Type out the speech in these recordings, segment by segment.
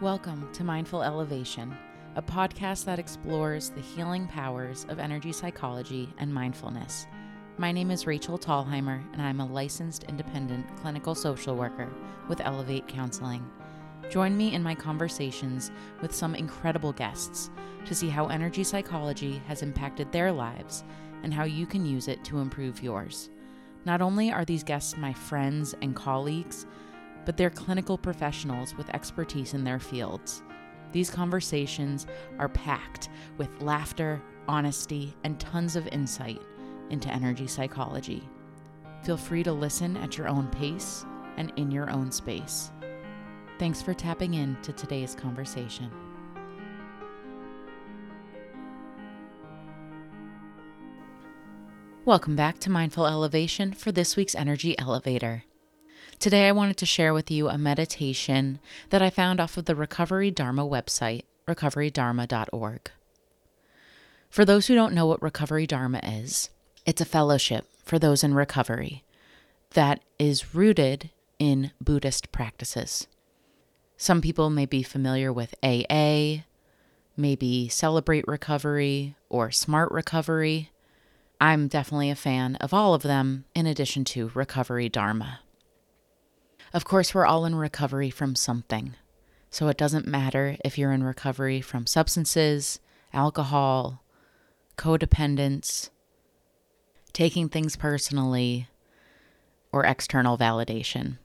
Welcome to Mindful Elevation, a podcast that explores the healing powers of energy psychology and mindfulness. My name is Rachael Tallheimer, and I'm a licensed independent clinical social worker with Elevate Counseling. Join me in my conversations with some incredible guests to see how energy psychology has impacted their lives and how you can use it to improve yours. Not only are these guests my friends and colleagues, but they're clinical professionals with expertise in their fields. These conversations are packed with laughter, honesty, and tons of insight into energy psychology. Feel free to listen at your own pace and in your own space. Thanks for tapping in to today's conversation. Welcome back to Mindful Elevation for this week's Energy Elevator. Today, I wanted to share with you a meditation that I found off of the Recovery Dharma website, recoverydharma.org. For those who don't know what Recovery Dharma is, it's a fellowship for those in recovery that is rooted in Buddhist practices. Some people may be familiar with AA, maybe Celebrate Recovery or Smart Recovery. I'm definitely a fan of all of them, in addition to Recovery Dharma. Of course, we're all in recovery from something. So it doesn't matter if you're in recovery from substances, alcohol, codependence, taking things personally, or external validation.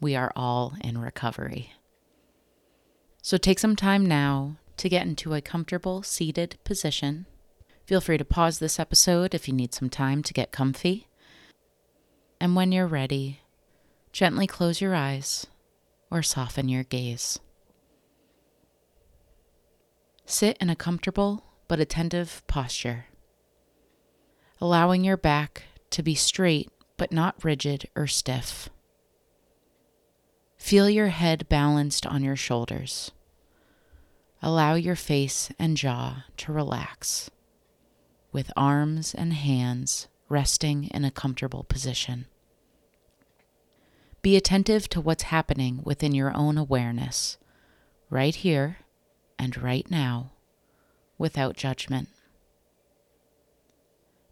We are all in recovery. So take some time now to get into a comfortable seated position. Feel free to pause this episode if you need some time to get comfy. And when you're ready, Gently close your eyes or soften your gaze. Sit in a comfortable but attentive posture, allowing your back to be straight but not rigid or stiff. Feel your head balanced on your shoulders. Allow your face and jaw to relax, with arms and hands resting in a comfortable position. Be attentive to what's happening within your own awareness, right here and right now, without judgment.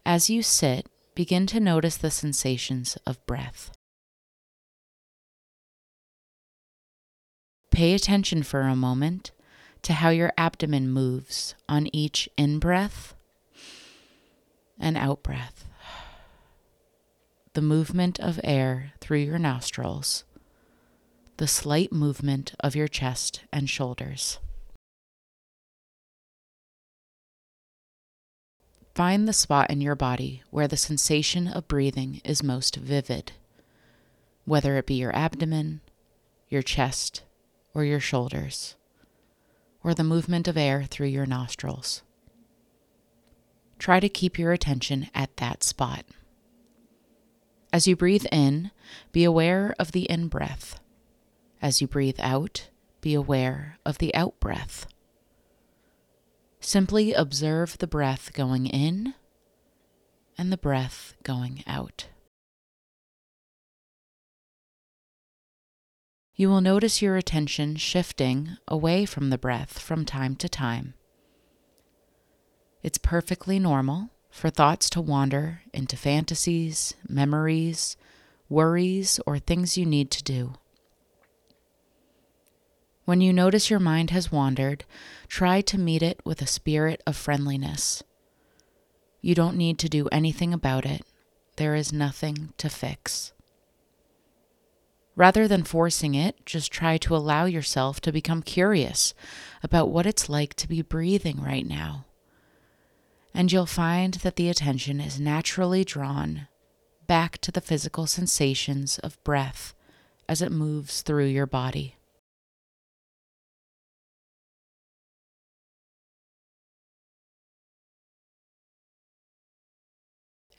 As you sit, begin to notice the sensations of breath. Pay attention for a moment to how your abdomen moves on each in breath and out breath the movement of air through your nostrils, the slight movement of your chest and shoulders. Find the spot in your body where the sensation of breathing is most vivid, whether it be your abdomen, your chest, or your shoulders, or the movement of air through your nostrils. Try to keep your attention at that spot. As you breathe in, be aware of the in breath. As you breathe out, be aware of the out breath. Simply observe the breath going in and the breath going out. You will notice your attention shifting away from the breath from time to time. It's perfectly normal for thoughts to wander into fantasies, memories, worries, or things you need to do. When you notice your mind has wandered, try to meet it with a spirit of friendliness. You don't need to do anything about it. There is nothing to fix. Rather than forcing it, just try to allow yourself to become curious about what it's like to be breathing right now and you'll find that the attention is naturally drawn back to the physical sensations of breath as it moves through your body.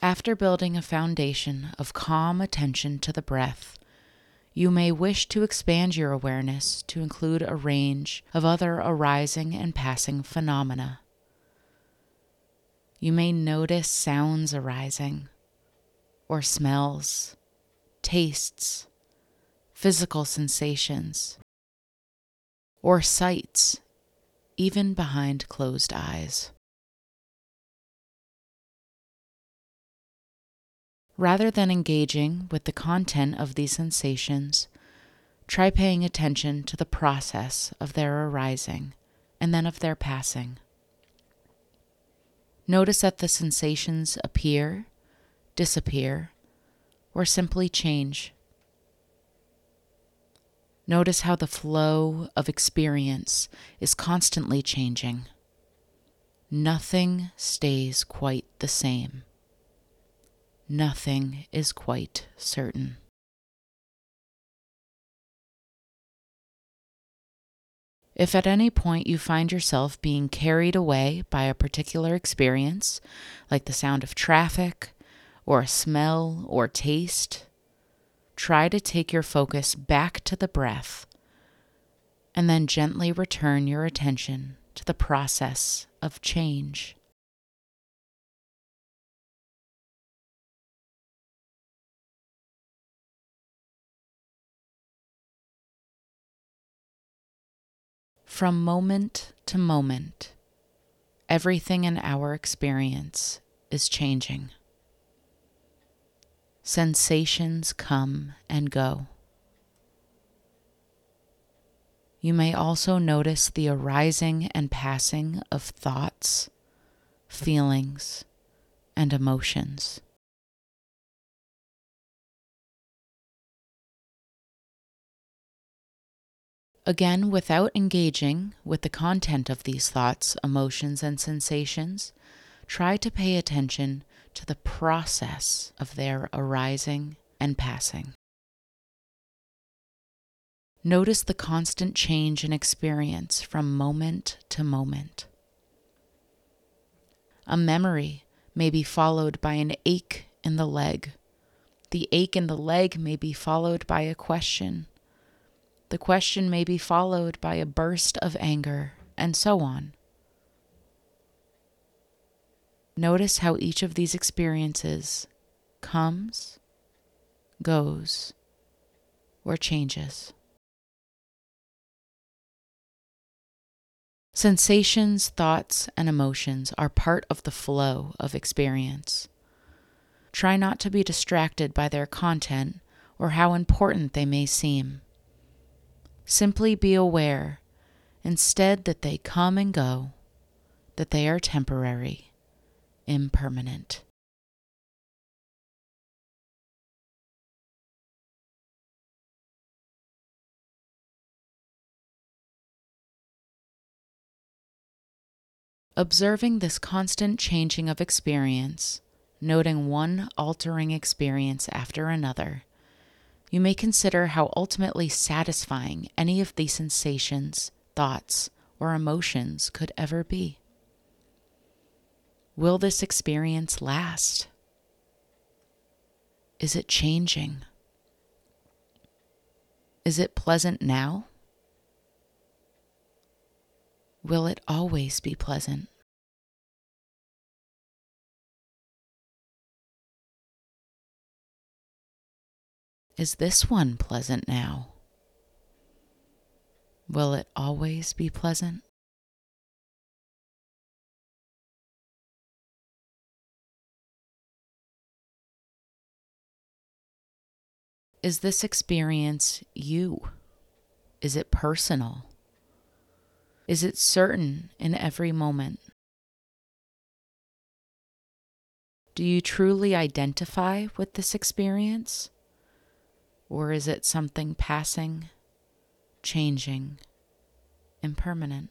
After building a foundation of calm attention to the breath, you may wish to expand your awareness to include a range of other arising and passing phenomena. You may notice sounds arising, or smells, tastes, physical sensations. or sights, even behind closed eyes. Rather than engaging with the content of these sensations, try paying attention to the process of their arising and then of their passing. Notice that the sensations appear, disappear, or simply change. Notice how the flow of experience is constantly changing. Nothing stays quite the same nothing is quite certain. If at any point you find yourself being carried away by a particular experience, like the sound of traffic, or a smell, or taste, try to take your focus back to the breath and then gently return your attention to the process of change. From moment to moment, everything in our experience is changing. Sensations come and go. You may also notice the arising and passing of thoughts, feelings, and emotions. Again, without engaging with the content of these thoughts, emotions, and sensations, try to pay attention to the process of their arising and passing. Notice the constant change in experience from moment to moment. A memory may be followed by an ache in the leg. The ache in the leg may be followed by a question the question may be followed by a burst of anger, and so on. Notice how each of these experiences comes, goes, or changes. Sensations, thoughts, and emotions are part of the flow of experience. Try not to be distracted by their content or how important they may seem. Simply be aware, instead, that they come and go, that they are temporary, impermanent. Observing this constant changing of experience, noting one altering experience after another, you may consider how ultimately satisfying any of these sensations, thoughts, or emotions could ever be. Will this experience last? Is it changing? Is it pleasant now? Will it always be pleasant? Is this one pleasant now? Will it always be pleasant? Is this experience you? Is it personal? Is it certain in every moment? Do you truly identify with this experience? Or is it something passing, changing, impermanent?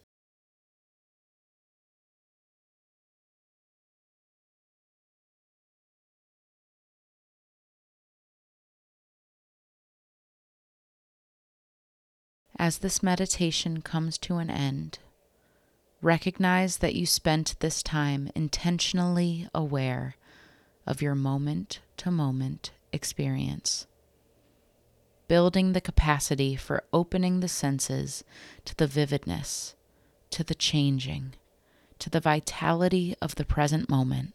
As this meditation comes to an end, recognize that you spent this time intentionally aware of your moment to moment experience building the capacity for opening the senses to the vividness, to the changing, to the vitality of the present moment,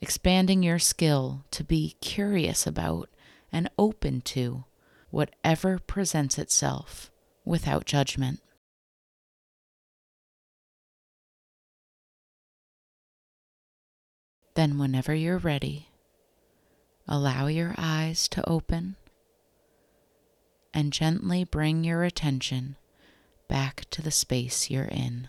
expanding your skill to be curious about and open to whatever presents itself without judgment. Then, whenever you're ready, allow your eyes to open and gently bring your attention back to the space you're in.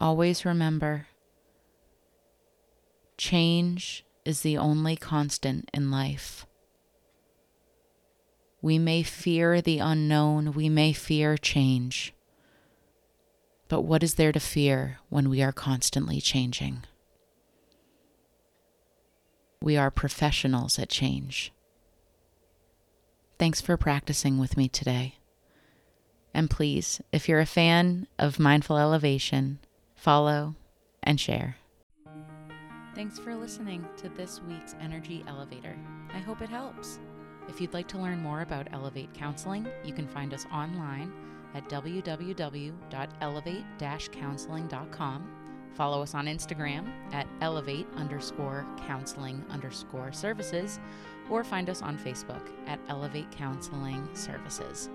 Always remember change is the only constant in life. We may fear the unknown, we may fear change. But what is there to fear when we are constantly changing? We are professionals at change. Thanks for practicing with me today. And please, if you're a fan of Mindful Elevation, follow and share. Thanks for listening to this week's Energy Elevator. I hope it helps. If you'd like to learn more about Elevate Counseling, you can find us online at www.elevate-counseling.com Follow us on Instagram at elevate underscore counseling underscore services or find us on Facebook at Elevate Counseling Services.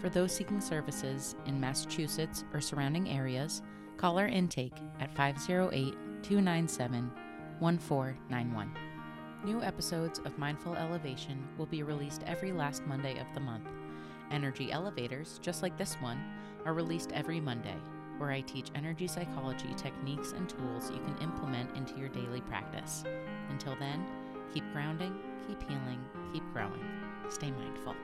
For those seeking services in Massachusetts or surrounding areas, call our intake at 508 297 1491. New episodes of Mindful Elevation will be released every last Monday of the month. Energy elevators, just like this one, are released every Monday where I teach energy psychology techniques and tools you can implement into your daily practice. Until then, keep grounding, keep healing, keep growing. Stay mindful.